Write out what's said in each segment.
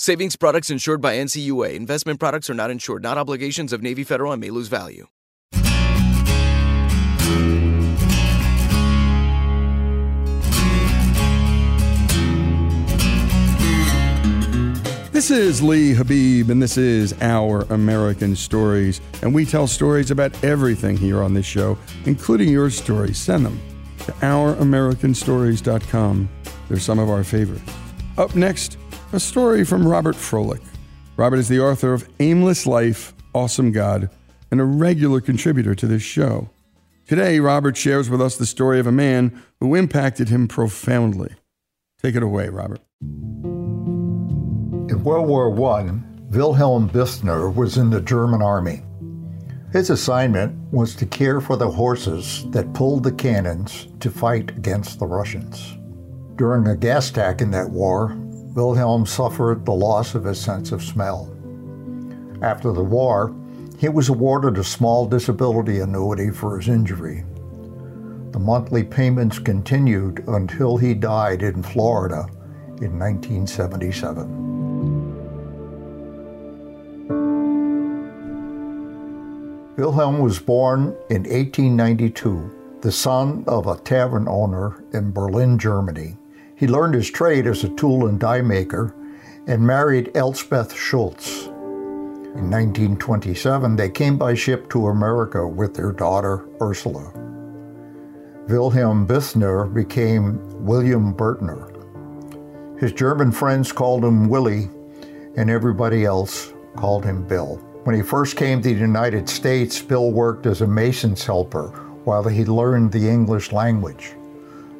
Savings products insured by NCUA. Investment products are not insured, not obligations of Navy Federal and may lose value. This is Lee Habib, and this is Our American Stories. And we tell stories about everything here on this show, including your stories. Send them to ouramericanstories.com. They're some of our favorites. Up next, a story from Robert Froelich. Robert is the author of Aimless Life, Awesome God, and a regular contributor to this show. Today, Robert shares with us the story of a man who impacted him profoundly. Take it away, Robert. In World War I, Wilhelm Bissner was in the German army. His assignment was to care for the horses that pulled the cannons to fight against the Russians. During a gas attack in that war, Wilhelm suffered the loss of his sense of smell. After the war, he was awarded a small disability annuity for his injury. The monthly payments continued until he died in Florida in 1977. Wilhelm was born in 1892, the son of a tavern owner in Berlin, Germany. He learned his trade as a tool and die maker and married Elspeth Schultz. In 1927, they came by ship to America with their daughter, Ursula. Wilhelm Bissner became William Bertner. His German friends called him Willie, and everybody else called him Bill. When he first came to the United States, Bill worked as a mason's helper while he learned the English language.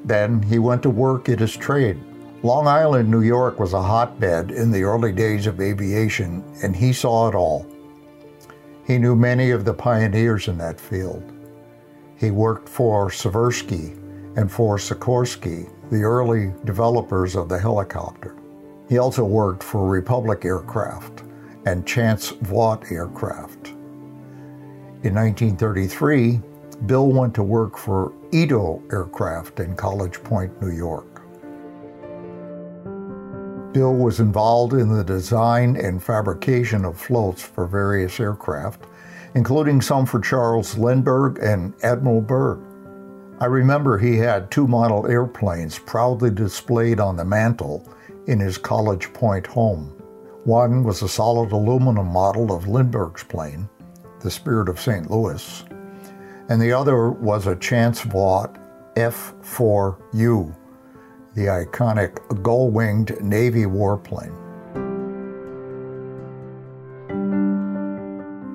Then he went to work at his trade. Long Island, New York was a hotbed in the early days of aviation, and he saw it all. He knew many of the pioneers in that field. He worked for Seversky and for Sikorsky, the early developers of the helicopter. He also worked for Republic Aircraft and Chance Vought Aircraft. In 1933, Bill went to work for Edo Aircraft in College Point, New York. Bill was involved in the design and fabrication of floats for various aircraft, including some for Charles Lindbergh and Admiral Byrd. I remember he had two model airplanes proudly displayed on the mantel in his College Point home. One was a solid aluminum model of Lindbergh's plane, the Spirit of St. Louis, and the other was a Chance Vought F 4U, the iconic gull winged Navy warplane.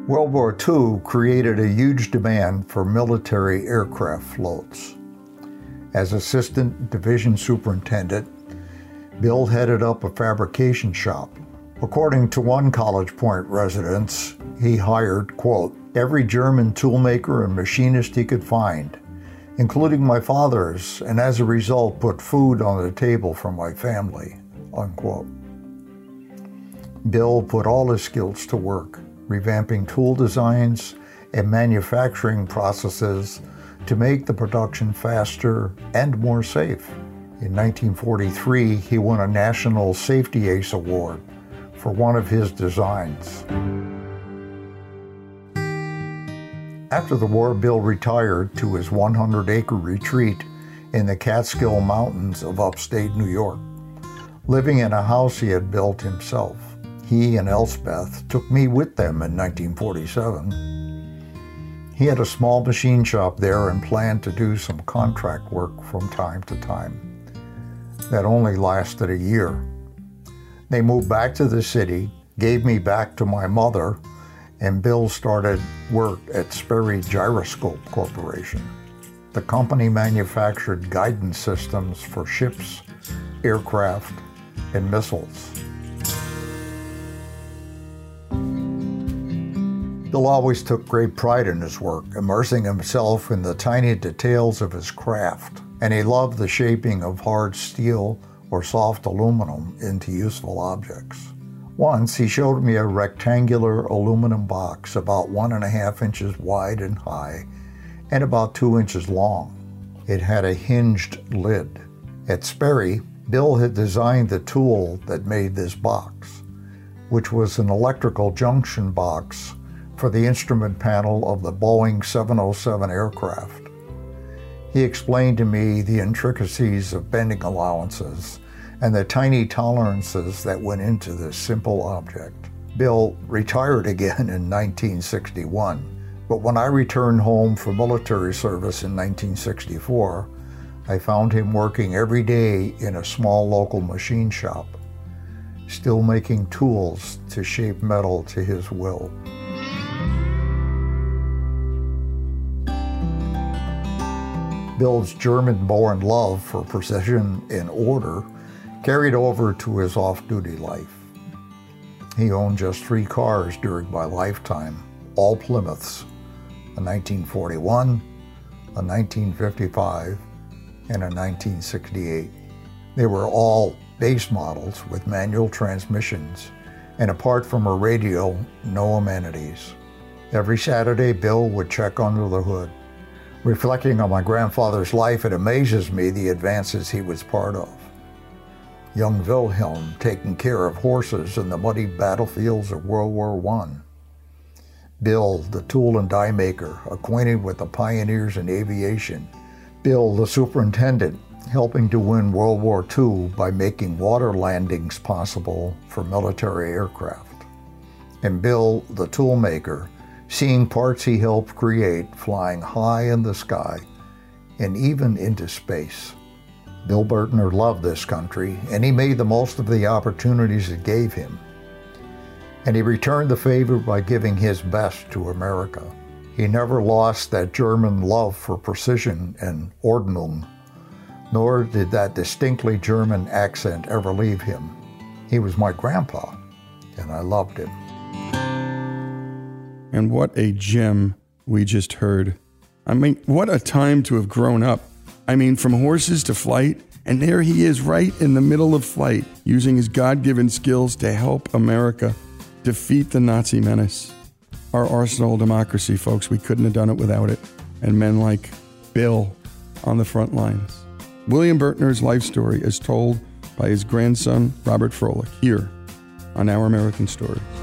World War II created a huge demand for military aircraft floats. As Assistant Division Superintendent, Bill headed up a fabrication shop. According to one College Point resident, he hired, quote, every German toolmaker and machinist he could find, including my father's, and as a result put food on the table for my family, unquote. Bill put all his skills to work revamping tool designs and manufacturing processes to make the production faster and more safe. In 1943, he won a National Safety Ace Award for one of his designs. After the war, Bill retired to his 100 acre retreat in the Catskill Mountains of upstate New York, living in a house he had built himself he and Elspeth took me with them in 1947. He had a small machine shop there and planned to do some contract work from time to time. That only lasted a year. They moved back to the city, gave me back to my mother, and Bill started work at Sperry Gyroscope Corporation. The company manufactured guidance systems for ships, aircraft, and missiles. Bill always took great pride in his work, immersing himself in the tiny details of his craft, and he loved the shaping of hard steel or soft aluminum into useful objects. Once he showed me a rectangular aluminum box about one and a half inches wide and high and about two inches long. It had a hinged lid. At Sperry, Bill had designed the tool that made this box, which was an electrical junction box for the instrument panel of the Boeing 707 aircraft. He explained to me the intricacies of bending allowances and the tiny tolerances that went into this simple object. Bill retired again in 1961, but when I returned home from military service in 1964, I found him working every day in a small local machine shop, still making tools to shape metal to his will. Bill's German born love for precision and order carried over to his off duty life. He owned just three cars during my lifetime, all Plymouths a 1941, a 1955, and a 1968. They were all base models with manual transmissions, and apart from a radio, no amenities. Every Saturday, Bill would check under the hood Reflecting on my grandfather's life, it amazes me the advances he was part of. Young Wilhelm taking care of horses in the muddy battlefields of World War I. Bill, the tool and die maker, acquainted with the pioneers in aviation. Bill, the superintendent, helping to win World War II by making water landings possible for military aircraft. and Bill the toolmaker, seeing parts he helped create flying high in the sky and even into space. Bill Bertner loved this country, and he made the most of the opportunities it gave him. And he returned the favor by giving his best to America. He never lost that German love for precision and Ordnung, nor did that distinctly German accent ever leave him. He was my grandpa, and I loved him. And what a gem we just heard. I mean, what a time to have grown up. I mean, from horses to flight, and there he is right in the middle of flight, using his God given skills to help America defeat the Nazi menace. Our arsenal of democracy, folks, we couldn't have done it without it. And men like Bill on the front lines. William Bertner's life story is told by his grandson, Robert Froelich, here on Our American Stories.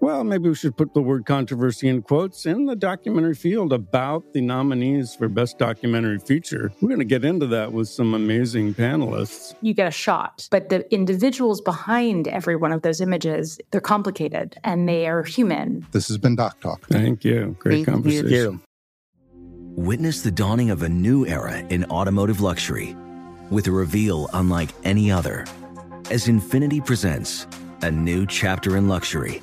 Well, maybe we should put the word controversy in quotes in the documentary field about the nominees for Best Documentary Feature. We're going to get into that with some amazing panelists. You get a shot, but the individuals behind every one of those images, they're complicated and they are human. This has been Doc Talk. Thank you. Great Thank conversation. You. Witness the dawning of a new era in automotive luxury with a reveal unlike any other as Infiniti presents a new chapter in luxury,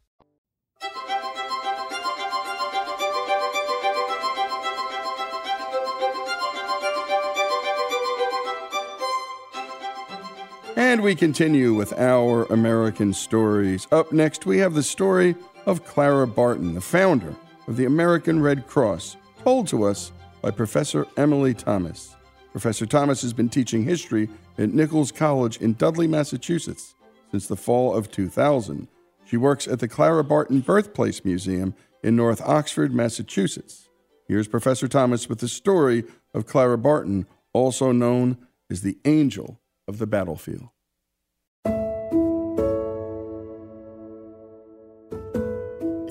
And we continue with our American stories. Up next, we have the story of Clara Barton, the founder of the American Red Cross, told to us by Professor Emily Thomas. Professor Thomas has been teaching history at Nichols College in Dudley, Massachusetts since the fall of 2000. She works at the Clara Barton Birthplace Museum in North Oxford, Massachusetts. Here's Professor Thomas with the story of Clara Barton, also known as the Angel of the Battlefield.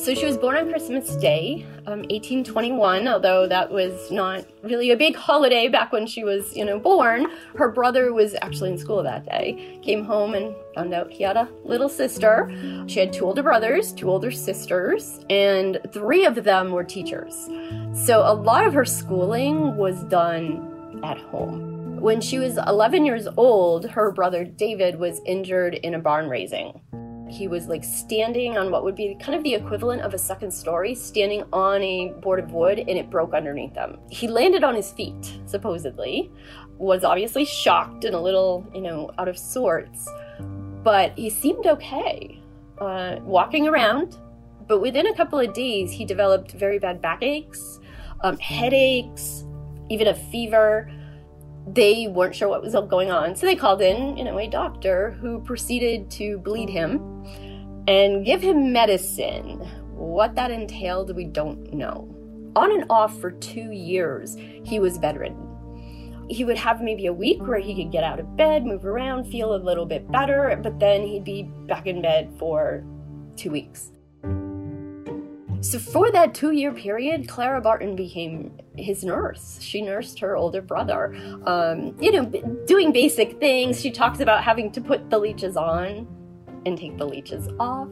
So she was born on Christmas Day, um, 1821, although that was not really a big holiday back when she was, you know, born. Her brother was actually in school that day. Came home and found out he had a little sister. She had two older brothers, two older sisters, and three of them were teachers. So a lot of her schooling was done at home. When she was 11 years old, her brother David was injured in a barn raising. He was like standing on what would be kind of the equivalent of a second story, standing on a board of wood, and it broke underneath him. He landed on his feet, supposedly, was obviously shocked and a little, you know, out of sorts, but he seemed okay, uh, walking around. But within a couple of days, he developed very bad backaches, um, headaches, even a fever they weren't sure what was going on, so they called in, you know, a doctor who proceeded to bleed him and give him medicine. What that entailed, we don't know. On and off for two years, he was bedridden. He would have maybe a week where he could get out of bed, move around, feel a little bit better, but then he'd be back in bed for two weeks. So, for that two year period, Clara Barton became his nurse. She nursed her older brother. Um, you know, doing basic things. She talks about having to put the leeches on and take the leeches off.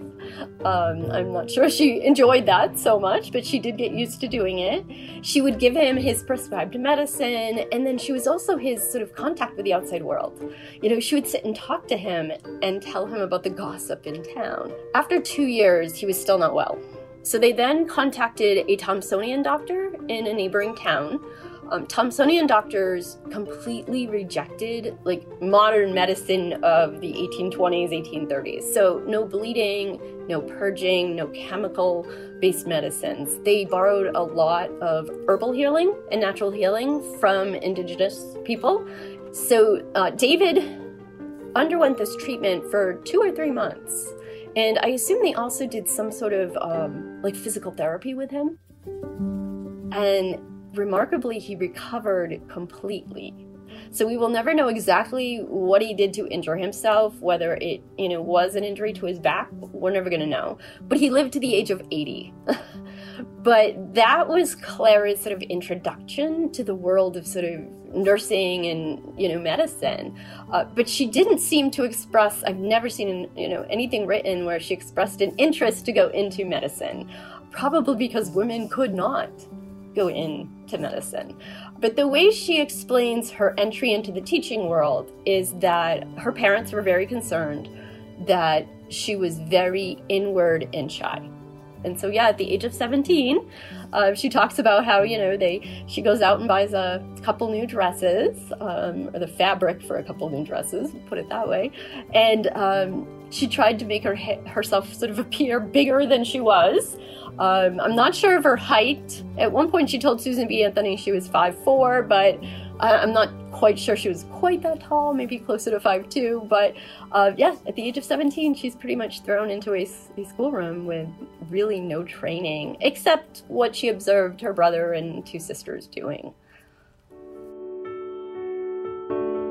Um, I'm not sure she enjoyed that so much, but she did get used to doing it. She would give him his prescribed medicine, and then she was also his sort of contact with the outside world. You know, she would sit and talk to him and tell him about the gossip in town. After two years, he was still not well. So they then contacted a Thomsonian doctor in a neighboring town. Um, Thomsonian doctors completely rejected like modern medicine of the 1820s, 1830s. So no bleeding, no purging, no chemical based medicines. They borrowed a lot of herbal healing and natural healing from indigenous people. So uh, David underwent this treatment for two or three months. And I assume they also did some sort of um, like physical therapy with him. And remarkably, he recovered completely. So we will never know exactly what he did to injure himself, whether it, you know, was an injury to his back. We're never going to know. But he lived to the age of 80. but that was Clara's sort of introduction to the world of sort of nursing and you know medicine uh, but she didn't seem to express i've never seen you know anything written where she expressed an interest to go into medicine probably because women could not go into medicine but the way she explains her entry into the teaching world is that her parents were very concerned that she was very inward and shy and so, yeah, at the age of 17, uh, she talks about how, you know, they she goes out and buys a couple new dresses, um, or the fabric for a couple new dresses, put it that way. And um, she tried to make her herself sort of appear bigger than she was. Um, I'm not sure of her height. At one point, she told Susan B. Anthony she was 5'4, but I'm not quite sure she was quite that tall, maybe closer to 5'2. But uh, yeah, at the age of 17, she's pretty much thrown into a, a schoolroom with really no training, except what she observed her brother and two sisters doing.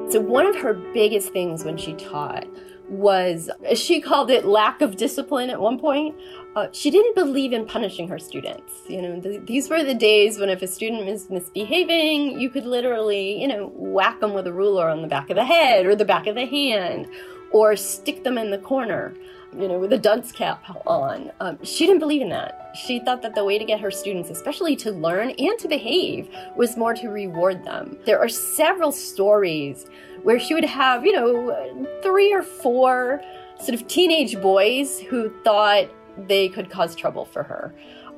So, one of her biggest things when she taught was, she called it lack of discipline at one point. Uh, she didn't believe in punishing her students. You know, th- these were the days when if a student was misbehaving, you could literally, you know, whack them with a ruler on the back of the head or the back of the hand or stick them in the corner. you know, with a dunce cap on. Um, she didn't believe in that. She thought that the way to get her students, especially to learn and to behave, was more to reward them. There are several stories where she would have, you know, three or four sort of teenage boys who thought they could cause trouble for her.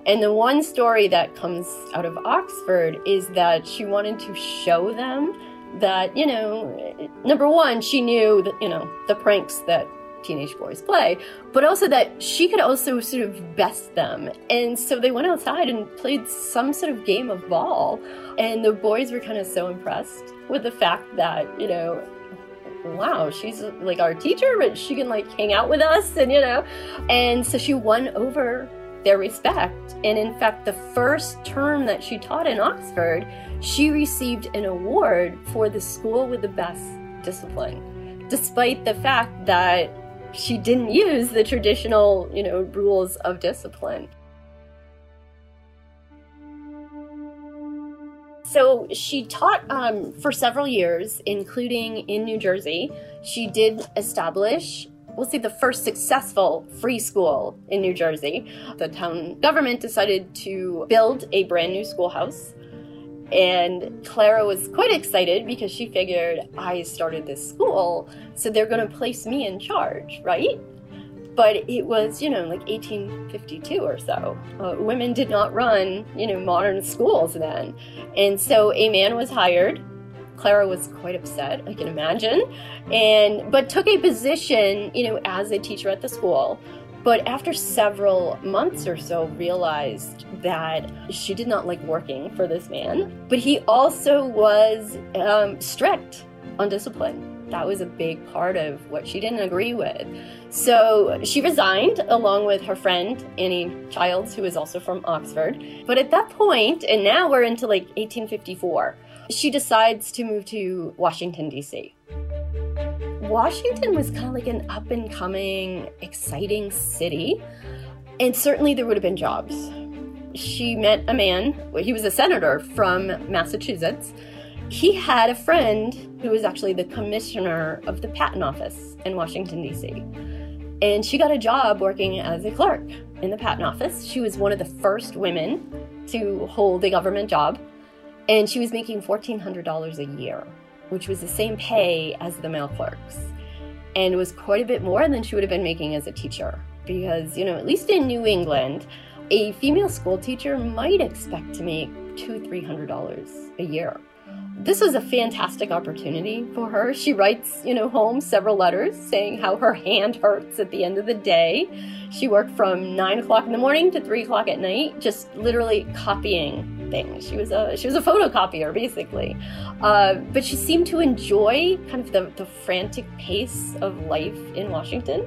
And the one story that comes out of Oxford is that she wanted to show them that, you know, number one, she knew that, you know, the pranks that teenage boys play, but also that she could also sort of best them. And so they went outside and played some sort of game of ball. And the boys were kind of so impressed with the fact that, you know, wow, she's like our teacher, but she can like hang out with us and, you know. And so she won over their respect. And in fact, the first term that she taught in Oxford, she received an award for the school with the best discipline, despite the fact that she didn't use the traditional, you know, rules of discipline. So she taught um, for several years, including in New Jersey. She did establish, we'll say, the first successful free school in New Jersey. The town government decided to build a brand new schoolhouse. And Clara was quite excited because she figured I started this school, so they're going to place me in charge, right? But it was you know like 1852 or so. Uh, women did not run you know modern schools then. And so a man was hired. Clara was quite upset i can imagine and but took a position you know as a teacher at the school. But after several months or so realized that she did not like working for this man. But he also was um, strict on discipline that was a big part of what she didn't agree with. So she resigned along with her friend, Annie Childs, who was also from Oxford. But at that point, and now we're into like 1854, she decides to move to Washington, D.C. Washington was kind of like an up and coming, exciting city. And certainly there would have been jobs. She met a man, he was a senator from Massachusetts he had a friend who was actually the commissioner of the patent office in Washington, D.C. And she got a job working as a clerk in the patent office. She was one of the first women to hold a government job. And she was making $1,400 a year, which was the same pay as the male clerks. And was quite a bit more than she would have been making as a teacher. Because, you know, at least in New England, a female school teacher might expect to make two, three hundred dollars a year this was a fantastic opportunity for her. She writes, you know, home several letters saying how her hand hurts at the end of the day. She worked from nine o'clock in the morning to three o'clock at night, just literally copying things. She was a she was a photocopier basically, uh, but she seemed to enjoy kind of the, the frantic pace of life in Washington,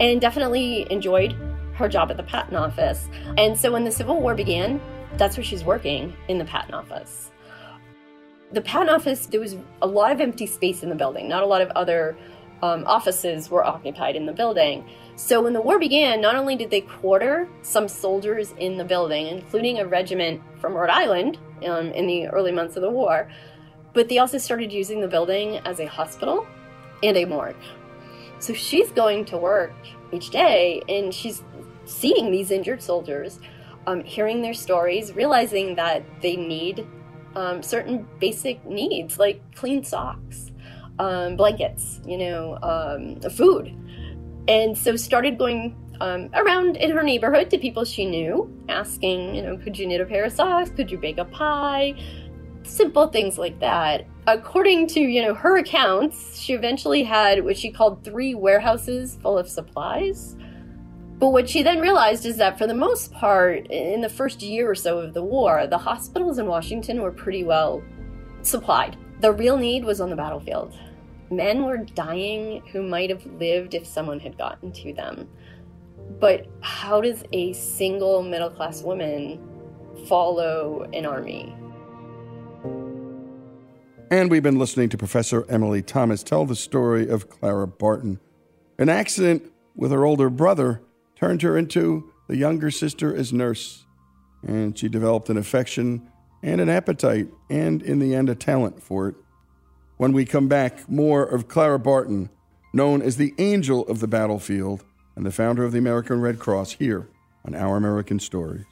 and definitely enjoyed her job at the patent office. And so when the Civil War began, that's where she's working in the patent office the patent office, there was a lot of empty space in the building. Not a lot of other um, offices were occupied in the building. So when the war began, not only did they quarter some soldiers in the building, including a regiment from Rhode Island um, in the early months of the war, but they also started using the building as a hospital and a morgue. So she's going to work each day and she's seeing these injured soldiers, um, hearing their stories, realizing that they need um, certain basic needs like clean socks, um, blankets, you know, um, food. And so started going um, around in her neighborhood to people she knew, asking, you know, could you knit a pair of socks? Could you bake a pie? Simple things like that. According to, you know, her accounts, she eventually had what she called three warehouses full of supplies. But what she then realized is that for the most part, in the first year or so of the war, the hospitals in Washington were pretty well supplied. The real need was on the battlefield. Men were dying who might have lived if someone had gotten to them. But how does a single middle class woman follow an army? And we've been listening to Professor Emily Thomas tell the story of Clara Barton. An accident with her older brother turned her into the younger sister as nurse. And she developed an affection and an appetite, and in the end, a talent for it. When we come back, more of Clara Barton, known as the angel of the battlefield, and the founder of the American Red Cross, here on Our American Stories.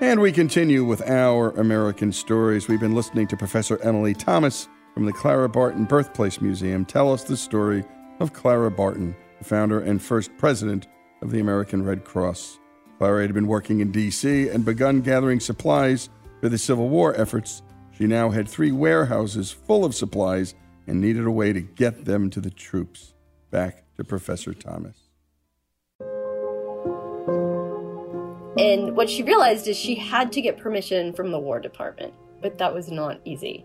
And we continue with our American stories. We've been listening to Professor Emily Thomas from the Clara Barton Birthplace Museum tell us the story of Clara Barton, the founder and first president of the American Red Cross. Clara had been working in D.C. and begun gathering supplies for the Civil War efforts. She now had three warehouses full of supplies and needed a way to get them to the troops. Back to Professor Thomas. And what she realized is she had to get permission from the War Department, but that was not easy.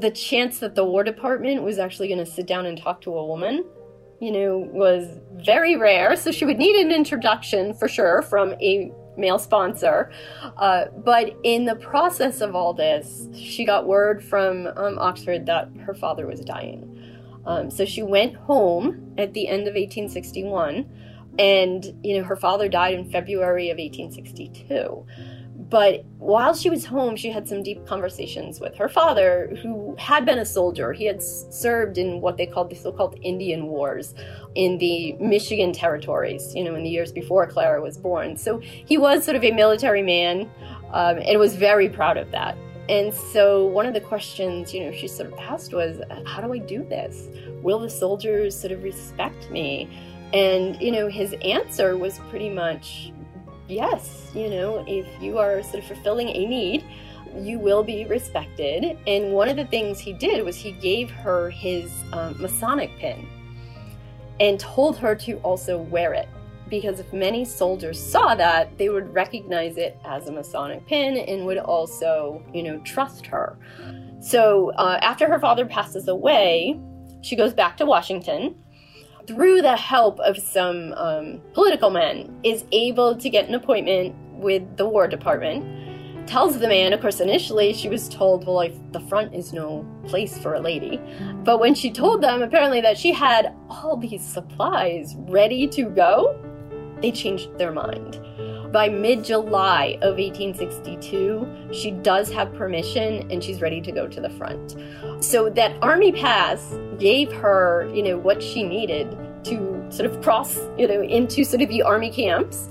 The chance that the War Department was actually going to sit down and talk to a woman, you know, was very rare. So she would need an introduction for sure from a male sponsor. Uh, but in the process of all this, she got word from um, Oxford that her father was dying. Um, so she went home at the end of 1861 and you know her father died in February of 1862 But while she was home, she had some deep conversations with her father, who had been a soldier. He had served in what they called the so called Indian Wars in the Michigan territories, you know, in the years before Clara was born. So he was sort of a military man um, and was very proud of that. And so one of the questions, you know, she sort of asked was, How do I do this? Will the soldiers sort of respect me? And, you know, his answer was pretty much, yes, you know, if you are sort of fulfilling a need, you will be respected. And one of the things he did was he gave her his um, Masonic pin and told her to also wear it. Because if many soldiers saw that, they would recognize it as a Masonic pin and would also, you know, trust her. So uh, after her father passes away, she goes back to Washington through the help of some um, political men, is able to get an appointment with the War Department. Tells the man, of course, initially she was told, well, like, the front is no place for a lady. But when she told them, apparently, that she had all these supplies ready to go, they changed their mind. By mid July of 1862, she does have permission and she's ready to go to the front. So that Army Pass gave her, you know, what she needed to sort of cross, you know, into sort of the army camps.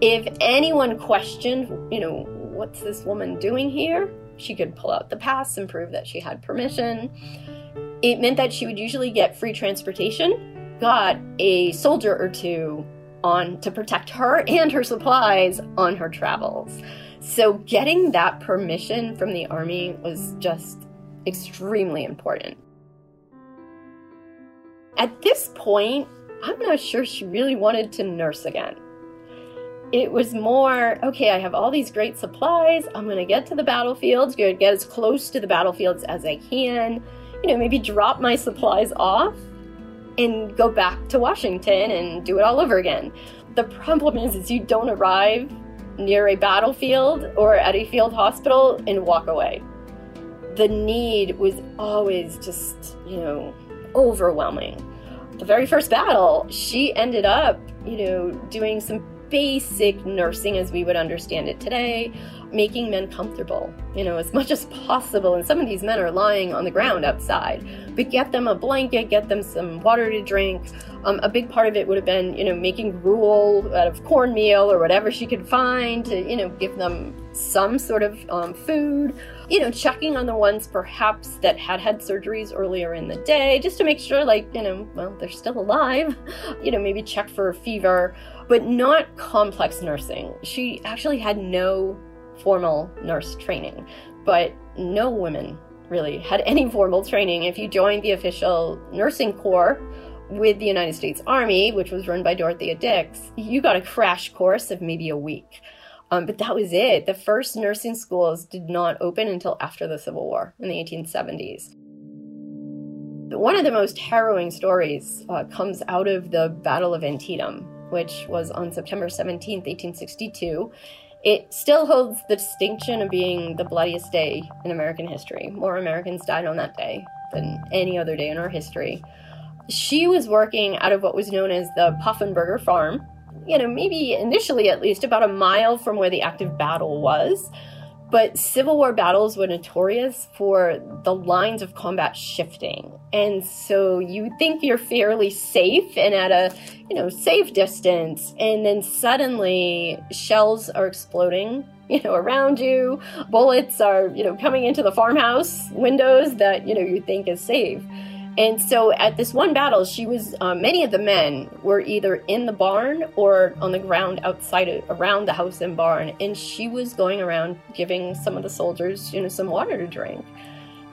If anyone questioned, you know, what's this woman doing here? She could pull out the pass and prove that she had permission. It meant that she would usually get free transportation, got a soldier or two on to protect her and her supplies on her travels. So getting that permission from the army was just extremely important. At this point, I'm not sure she really wanted to nurse again. It was more, okay, I have all these great supplies. I'm going to get to the battlefields, get as close to the battlefields as I can, you know, maybe drop my supplies off and go back to Washington and do it all over again. The problem is, is you don't arrive near a battlefield or at a field hospital and walk away. The need was always just, you know, overwhelming. The very first battle, she ended up, you know, doing some basic nursing as we would understand it today, making men comfortable, you know, as much as possible. And some of these men are lying on the ground outside, but get them a blanket, get them some water to drink. Um, a big part of it would have been, you know, making gruel out of cornmeal or whatever she could find to, you know, give them some sort of um, food. You know, checking on the ones perhaps that had had surgeries earlier in the day, just to make sure, like, you know, well, they're still alive. You know, maybe check for fever, but not complex nursing. She actually had no formal nurse training, but no women really had any formal training. If you joined the official nursing corps with the United States Army, which was run by Dorothea Dix, you got a crash course of maybe a week. Um, but that was it. The first nursing schools did not open until after the Civil War in the 1870s. One of the most harrowing stories uh, comes out of the Battle of Antietam, which was on September 17, 1862. It still holds the distinction of being the bloodiest day in American history. More Americans died on that day than any other day in our history. She was working out of what was known as the Poffenberger Farm, you know, maybe initially at least about a mile from where the active battle was. But Civil War battles were notorious for the lines of combat shifting. And so you think you're fairly safe and at a, you know, safe distance, and then suddenly shells are exploding, you know, around you. Bullets are, you know, coming into the farmhouse windows that, you know, you think is safe. And so at this one battle, she was, uh, many of the men were either in the barn or on the ground outside of, around the house and barn. And she was going around giving some of the soldiers, you know, some water to drink.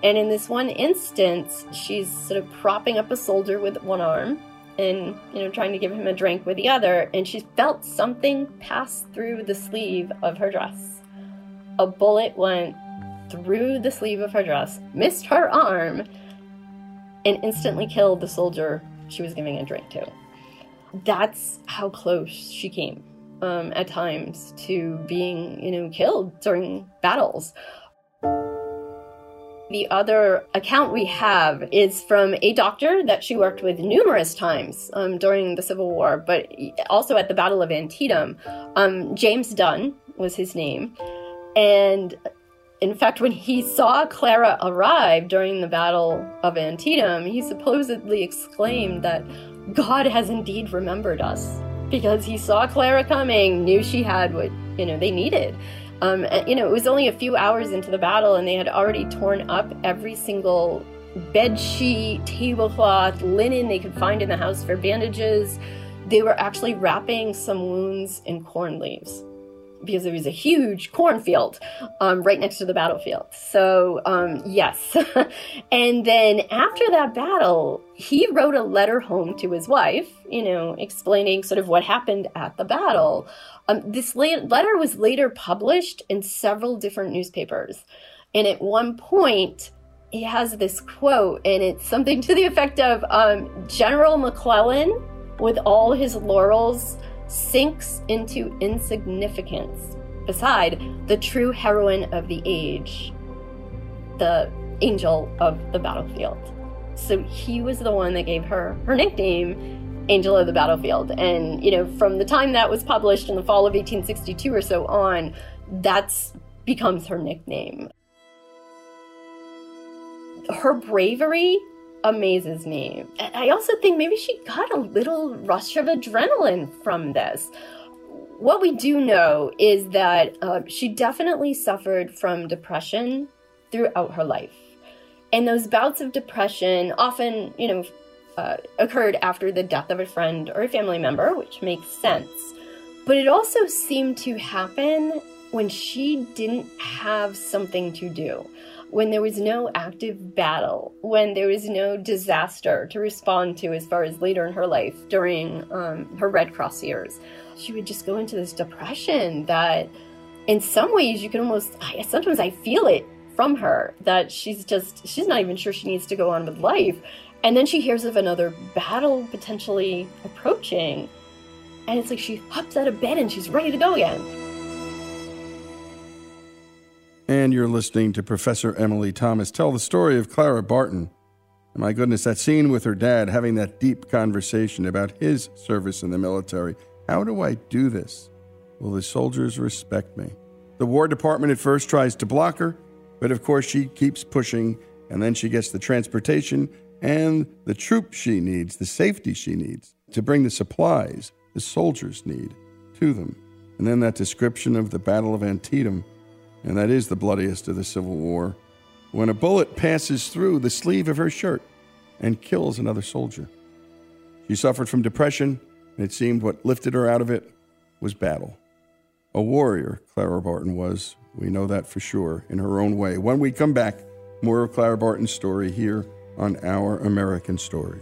And in this one instance, she's sort of propping up a soldier with one arm and, you know, trying to give him a drink with the other. And she felt something pass through the sleeve of her dress. A bullet went through the sleeve of her dress, missed her arm, and instantly killed the soldier she was giving a drink to. That's how close she came um, at times to being, you know, killed during battles. The other account we have is from a doctor that she worked with numerous times um, during the Civil War, but also at the Battle of Antietam. Um, James Dunn was his name. And in fact, when he saw Clara arrive during the Battle of Antietam, he supposedly exclaimed that God has indeed remembered us because he saw Clara coming, knew she had what you know they needed. Um, and, you know, it was only a few hours into the battle, and they had already torn up every single bed sheet, tablecloth, linen they could find in the house for bandages. They were actually wrapping some wounds in corn leaves because there was a huge cornfield um, right next to the battlefield. So, um, yes. and then after that battle, he wrote a letter home to his wife, you know, explaining sort of what happened at the battle. Um, this letter was later published in several different newspapers. And at one point, he has this quote, and it's something to the effect of um, General McClellan, with all his laurels, sinks into insignificance beside the true heroine of the age, the angel of the battlefield. So he was the one that gave her her nickname, Angel of the Battlefield. And, you know, from the time that was published in the fall of 1862 or so on, that's becomes her nickname. Her bravery amazes me. I also think maybe she got a little rush of adrenaline from this. What we do know is that uh, she definitely suffered from depression throughout her life. And those bouts of depression often, you know, uh, occurred after the death of a friend or a family member, which makes sense. But it also seemed to happen when she didn't have something to do when there was no active battle, when there was no disaster to respond to as far as later in her life during um, her Red Cross years. She would just go into this depression that, in some ways, you can almost, I, sometimes I feel it from her that she's just, she's not even sure she needs to go on with life. And then she hears of another battle potentially approaching. And it's like she hops out of bed and she's ready to go again and you're listening to Professor Emily Thomas tell the story of Clara Barton. My goodness, that scene with her dad having that deep conversation about his service in the military. How do I do this? Will the soldiers respect me? The War Department at first tries to block her, but of course she keeps pushing, and then she gets the transportation and the troops she needs, the safety she needs to bring the supplies the soldiers need to them. And then that description of the Battle of Antietam and that is the bloodiest of the Civil War, when a bullet passes through the sleeve of her shirt and kills another soldier. She suffered from depression, and it seemed what lifted her out of it was battle. A warrior, Clara Barton was. We know that for sure, in her own way. When we come back, more of Clara Barton's story here on Our American Stories.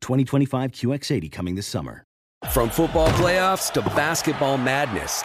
2025 QX80 coming this summer. From football playoffs to basketball madness,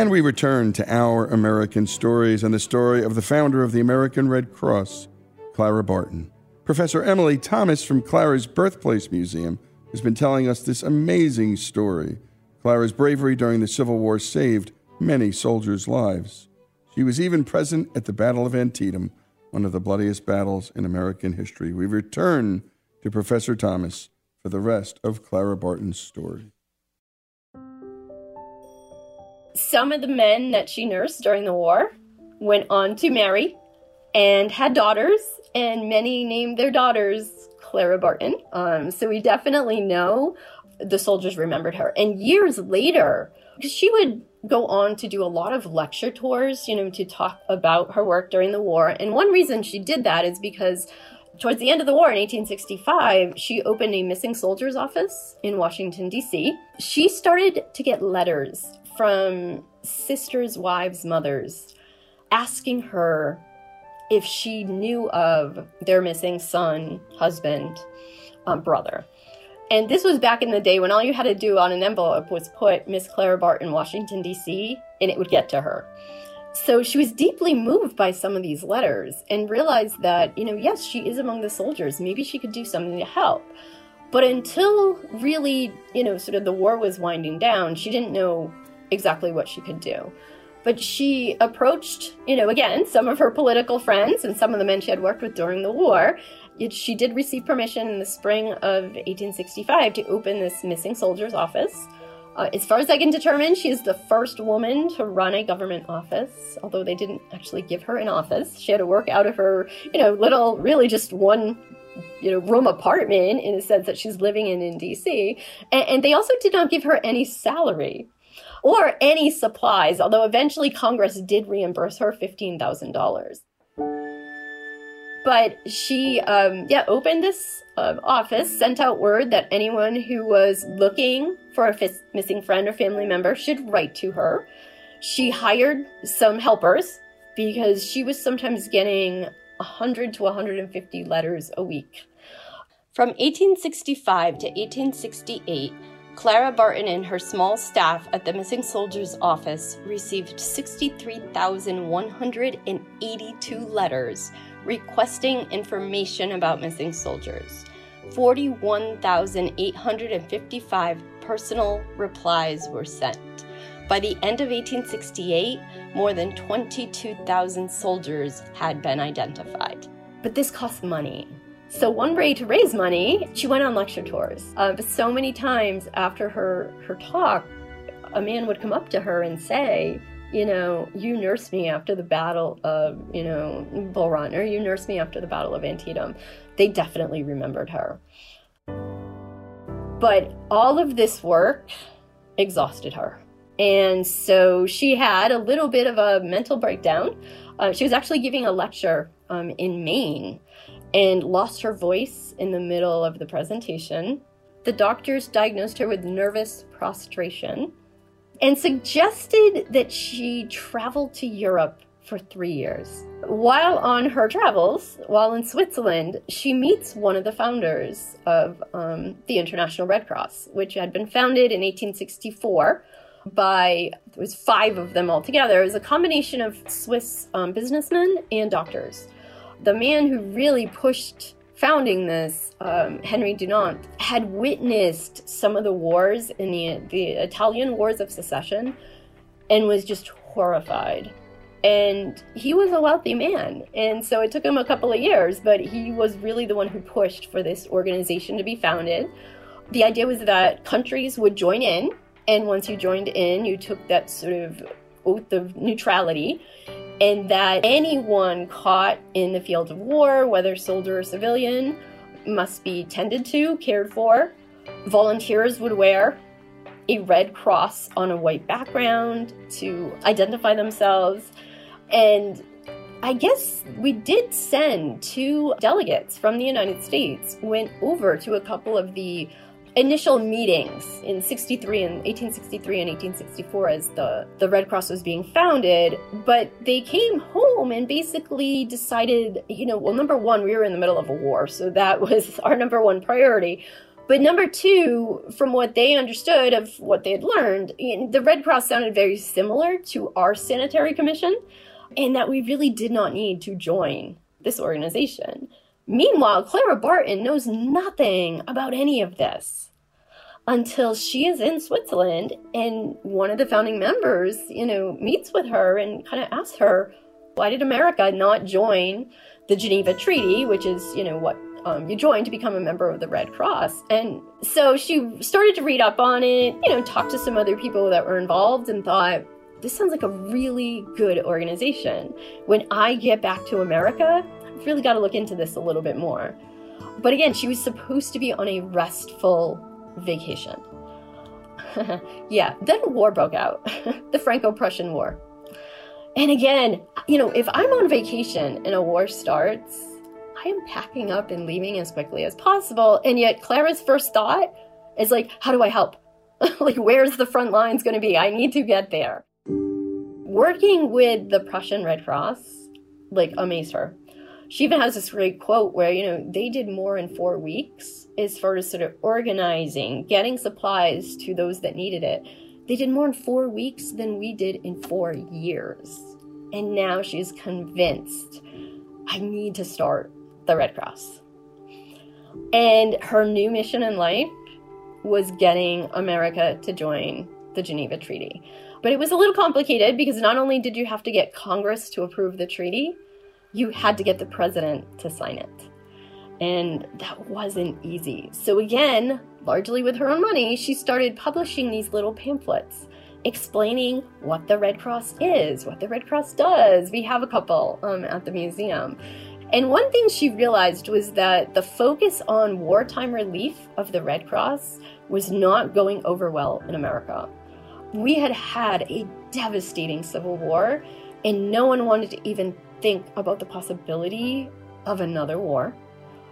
And we return to our American stories and the story of the founder of the American Red Cross, Clara Barton. Professor Emily Thomas from Clara's Birthplace Museum has been telling us this amazing story. Clara's bravery during the Civil War saved many soldiers' lives. She was even present at the Battle of Antietam, one of the bloodiest battles in American history. We return to Professor Thomas for the rest of Clara Barton's story. Some of the men that she nursed during the war went on to marry and had daughters, and many named their daughters Clara Barton. Um, so we definitely know the soldiers remembered her. And years later, because she would go on to do a lot of lecture tours, you know, to talk about her work during the war. And one reason she did that is because towards the end of the war in 1865, she opened a missing soldiers office in Washington, D.C. She started to get letters from sisters' wives' mothers asking her if she knew of their missing son, husband, um, brother. And this was back in the day when all you had to do on an envelope was put Miss Clara Barton, Washington, D.C., and it would get to her. So she was deeply moved by some of these letters and realized that, you know, yes, she is among the soldiers. Maybe she could do something to help. But until really, you know, sort of the war was winding down, she didn't know exactly what she could do. But she approached, you know, again, some of her political friends and some of the men she had worked with during the war. It, she did receive permission in the spring of 1865 to open this missing soldiers office. Uh, as far as I can determine, she is the first woman to run a government office, although they didn't actually give her an office. She had to work out of her, you know, little, really just one you know room apartment in the sense that she's living in in DC and, and they also did not give her any salary or any supplies, although eventually Congress did reimburse her $15,000. But she, um, yeah, opened this uh, office, sent out word that anyone who was looking for a f- missing friend or family member should write to her. She hired some helpers because she was sometimes getting 100 to 150 letters a week. From 1865 to 1868, Clara Barton and her small staff at the Missing Soldiers Office received 63,182 letters requesting information about missing soldiers. 41,855 personal replies were sent. By the end of 1868, more than 22,000 soldiers had been identified. But this cost money. So one way to raise money, she went on lecture tours. Uh, but so many times after her her talk, a man would come up to her and say, you know, you nursed me after the battle of, you know, Bull Run, or you nursed me after the battle of Antietam. They definitely remembered her. But all of this work exhausted her. And so she had a little bit of a mental breakdown. Uh, she was actually giving a lecture um, in Maine and lost her voice in the middle of the presentation. The doctors diagnosed her with nervous prostration and suggested that she travel to Europe for three years. While on her travels, while in Switzerland, she meets one of the founders of um, the International Red Cross, which had been founded in 1864 by it was five of them altogether. It was a combination of Swiss um, businessmen and doctors the man who really pushed founding this, um, Henry Dunant, had witnessed some of the wars in the, the Italian Wars of Secession and was just horrified. And he was a wealthy man. And so it took him a couple of years, but he was really the one who pushed for this organization to be founded. The idea was that countries would join in. And once you joined in, you took that sort of oath of neutrality and that anyone caught in the field of war, whether soldier or civilian, must be tended to, cared for. Volunteers would wear a red cross on a white background to identify themselves. And I guess we did send two delegates from the United States, went over to a couple of the initial meetings in 63 and 1863 and 1864 as the, the Red Cross was being founded, but they came home and basically decided, you know, well, number one, we were in the middle of a war, so that was our number one priority. But number two, from what they understood of what they had learned, the Red Cross sounded very similar to our sanitary commission, and that we really did not need to join this organization. Meanwhile, Clara Barton knows nothing about any of this until she is in Switzerland and one of the founding members, you know, meets with her and kind of asks her, why did America not join the Geneva Treaty, which is, you know, what um, you join to become a member of the Red Cross. And so she started to read up on it, you know, talk to some other people that were involved and thought, this sounds like a really good organization. When I get back to America, really got to look into this a little bit more. But again, she was supposed to be on a restful vacation. yeah, then war broke out the Franco Prussian War. And again, you know, if I'm on vacation and a war starts, I am packing up and leaving as quickly as possible. And yet, Clara's first thought is like, how do I help? like, where's the front lines going to be? I need to get there. Working with the Prussian Red Cross, like, amazed her she even has this great quote where you know they did more in four weeks as far as sort of organizing getting supplies to those that needed it. They did more in four weeks than we did in four years. And now she's convinced i need to start the red cross. And her new mission in life was getting america to join the geneva treaty. But it was a little complicated because not only did you have to get congress to approve the treaty you had to get the president to sign it. And that wasn't easy. So, again, largely with her own money, she started publishing these little pamphlets explaining what the Red Cross is, what the Red Cross does. We have a couple um, at the museum. And one thing she realized was that the focus on wartime relief of the Red Cross was not going over well in America. We had had a devastating civil war, and no one wanted to even think about the possibility of another war.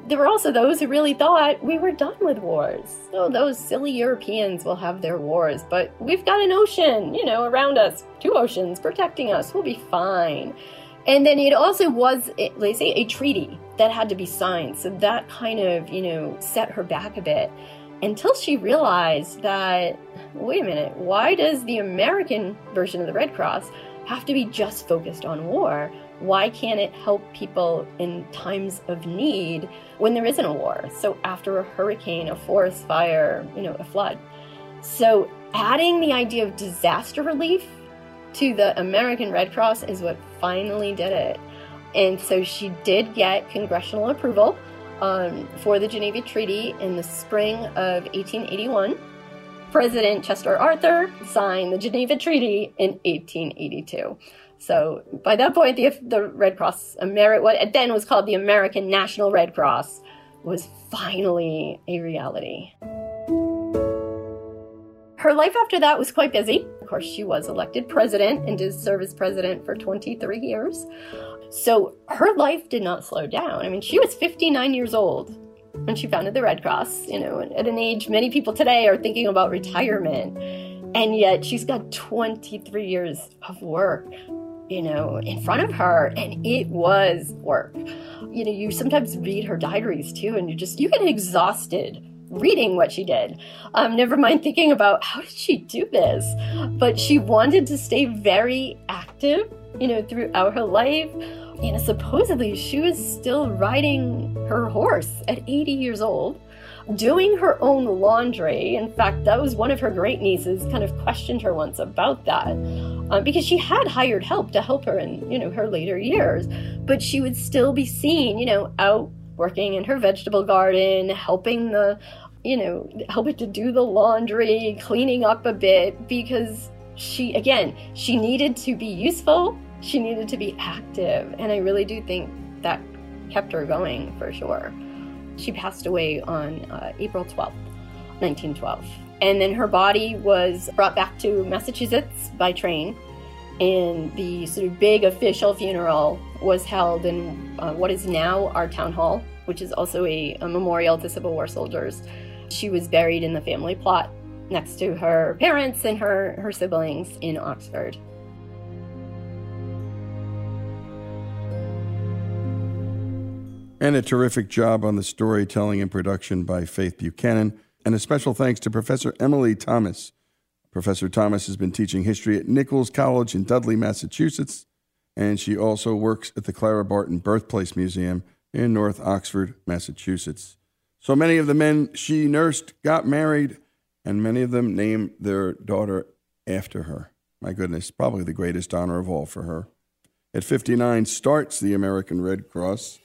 There were also those who really thought we were done with wars. Oh, those silly Europeans will have their wars, but we've got an ocean, you know, around us, two oceans protecting us. We'll be fine. And then it also was, let's say, a treaty that had to be signed. So that kind of, you know, set her back a bit until she realized that, wait a minute, why does the American version of the Red Cross have to be just focused on war? Why can't it help people in times of need when there isn't a war? So after a hurricane, a forest fire, you know, a flood. So adding the idea of disaster relief to the American Red Cross is what finally did it. And so she did get congressional approval um, for the Geneva Treaty in the spring of 1881. President Chester Arthur signed the Geneva Treaty in 1882. So by that point, the, the Red Cross, Ameri- what then was called the American National Red Cross, was finally a reality. Her life after that was quite busy. Of course, she was elected president and did serve as president for 23 years. So her life did not slow down. I mean, she was 59 years old when she founded the Red Cross, you know, at an age many people today are thinking about retirement. And yet she's got 23 years of work, you know, in front of her. And it was work. You know, you sometimes read her diaries too, and you just, you get exhausted reading what she did. Um, never mind thinking about how did she do this. But she wanted to stay very active, you know, throughout her life. You know, supposedly she was still riding her horse at 80 years old, doing her own laundry. In fact, that was one of her great nieces kind of questioned her once about that. Um, because she had hired help to help her in, you know, her later years, but she would still be seen, you know, out working in her vegetable garden, helping the, you know, helping to do the laundry, cleaning up a bit because she, again, she needed to be useful, she needed to be active. And I really do think that kept her going for sure. She passed away on uh, April 12th, 1912. And then her body was brought back to Massachusetts by train. And the sort of big official funeral was held in uh, what is now our town hall, which is also a, a memorial to Civil War soldiers. She was buried in the family plot next to her parents and her, her siblings in Oxford. And a terrific job on the storytelling and production by Faith Buchanan. And a special thanks to Professor Emily Thomas. Professor Thomas has been teaching history at Nichols College in Dudley, Massachusetts, and she also works at the Clara Barton Birthplace Museum in North Oxford, Massachusetts. So many of the men she nursed got married, and many of them named their daughter after her. My goodness, probably the greatest honor of all for her. At 59, starts the American Red Cross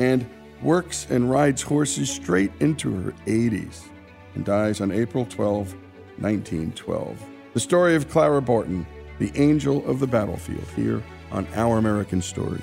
and works and rides horses straight into her 80s and dies on April 12, 1912. The story of Clara Barton, the angel of the battlefield, here on Our American Stories.